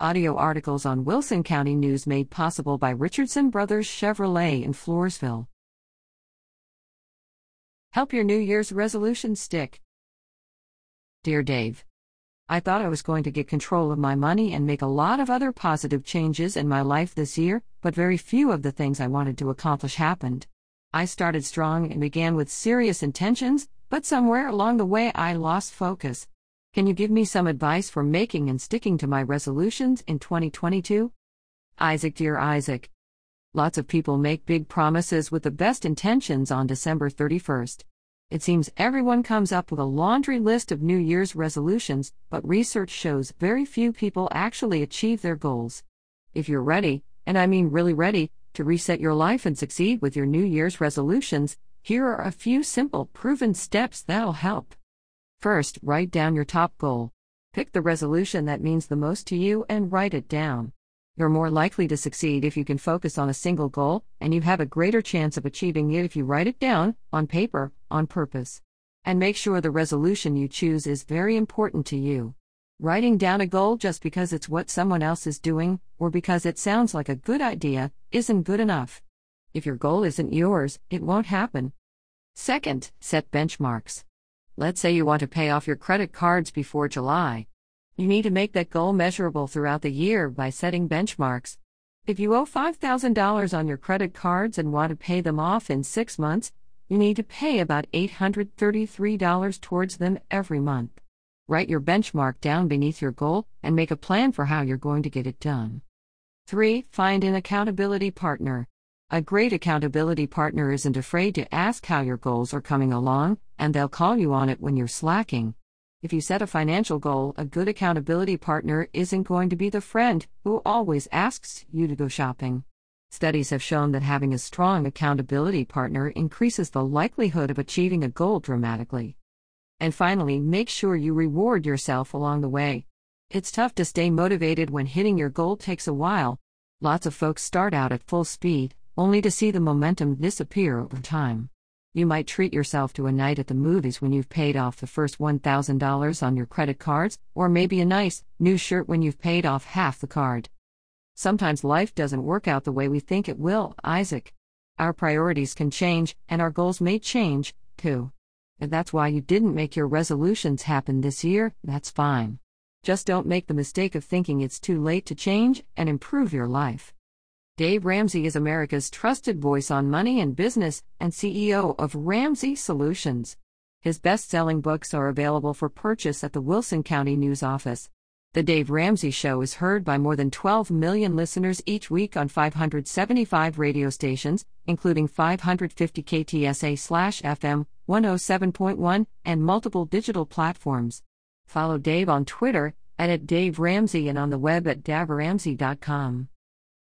Audio articles on Wilson County News made possible by Richardson Brothers Chevrolet in Floresville. Help your New Year's resolution stick. Dear Dave, I thought I was going to get control of my money and make a lot of other positive changes in my life this year, but very few of the things I wanted to accomplish happened. I started strong and began with serious intentions, but somewhere along the way I lost focus. Can you give me some advice for making and sticking to my resolutions in 2022? Isaac, dear Isaac. Lots of people make big promises with the best intentions on December 31st. It seems everyone comes up with a laundry list of New Year's resolutions, but research shows very few people actually achieve their goals. If you're ready, and I mean really ready, to reset your life and succeed with your New Year's resolutions, here are a few simple, proven steps that'll help. First, write down your top goal. Pick the resolution that means the most to you and write it down. You're more likely to succeed if you can focus on a single goal, and you have a greater chance of achieving it if you write it down, on paper, on purpose. And make sure the resolution you choose is very important to you. Writing down a goal just because it's what someone else is doing, or because it sounds like a good idea, isn't good enough. If your goal isn't yours, it won't happen. Second, set benchmarks. Let's say you want to pay off your credit cards before July. You need to make that goal measurable throughout the year by setting benchmarks. If you owe $5,000 on your credit cards and want to pay them off in six months, you need to pay about $833 towards them every month. Write your benchmark down beneath your goal and make a plan for how you're going to get it done. 3. Find an accountability partner. A great accountability partner isn't afraid to ask how your goals are coming along, and they'll call you on it when you're slacking. If you set a financial goal, a good accountability partner isn't going to be the friend who always asks you to go shopping. Studies have shown that having a strong accountability partner increases the likelihood of achieving a goal dramatically. And finally, make sure you reward yourself along the way. It's tough to stay motivated when hitting your goal takes a while. Lots of folks start out at full speed, only to see the momentum disappear over time. You might treat yourself to a night at the movies when you've paid off the first $1,000 on your credit cards, or maybe a nice, new shirt when you've paid off half the card. Sometimes life doesn't work out the way we think it will, Isaac. Our priorities can change, and our goals may change, too. If that's why you didn't make your resolutions happen this year, that's fine. Just don't make the mistake of thinking it's too late to change and improve your life. Dave Ramsey is America's trusted voice on money and business and CEO of Ramsey Solutions. His best selling books are available for purchase at the Wilson County News Office. The Dave Ramsey Show is heard by more than 12 million listeners each week on 575 radio stations, including 550 KTSA FM 107.1 and multiple digital platforms. Follow Dave on Twitter and at Dave Ramsey and on the web at daveramsey.com.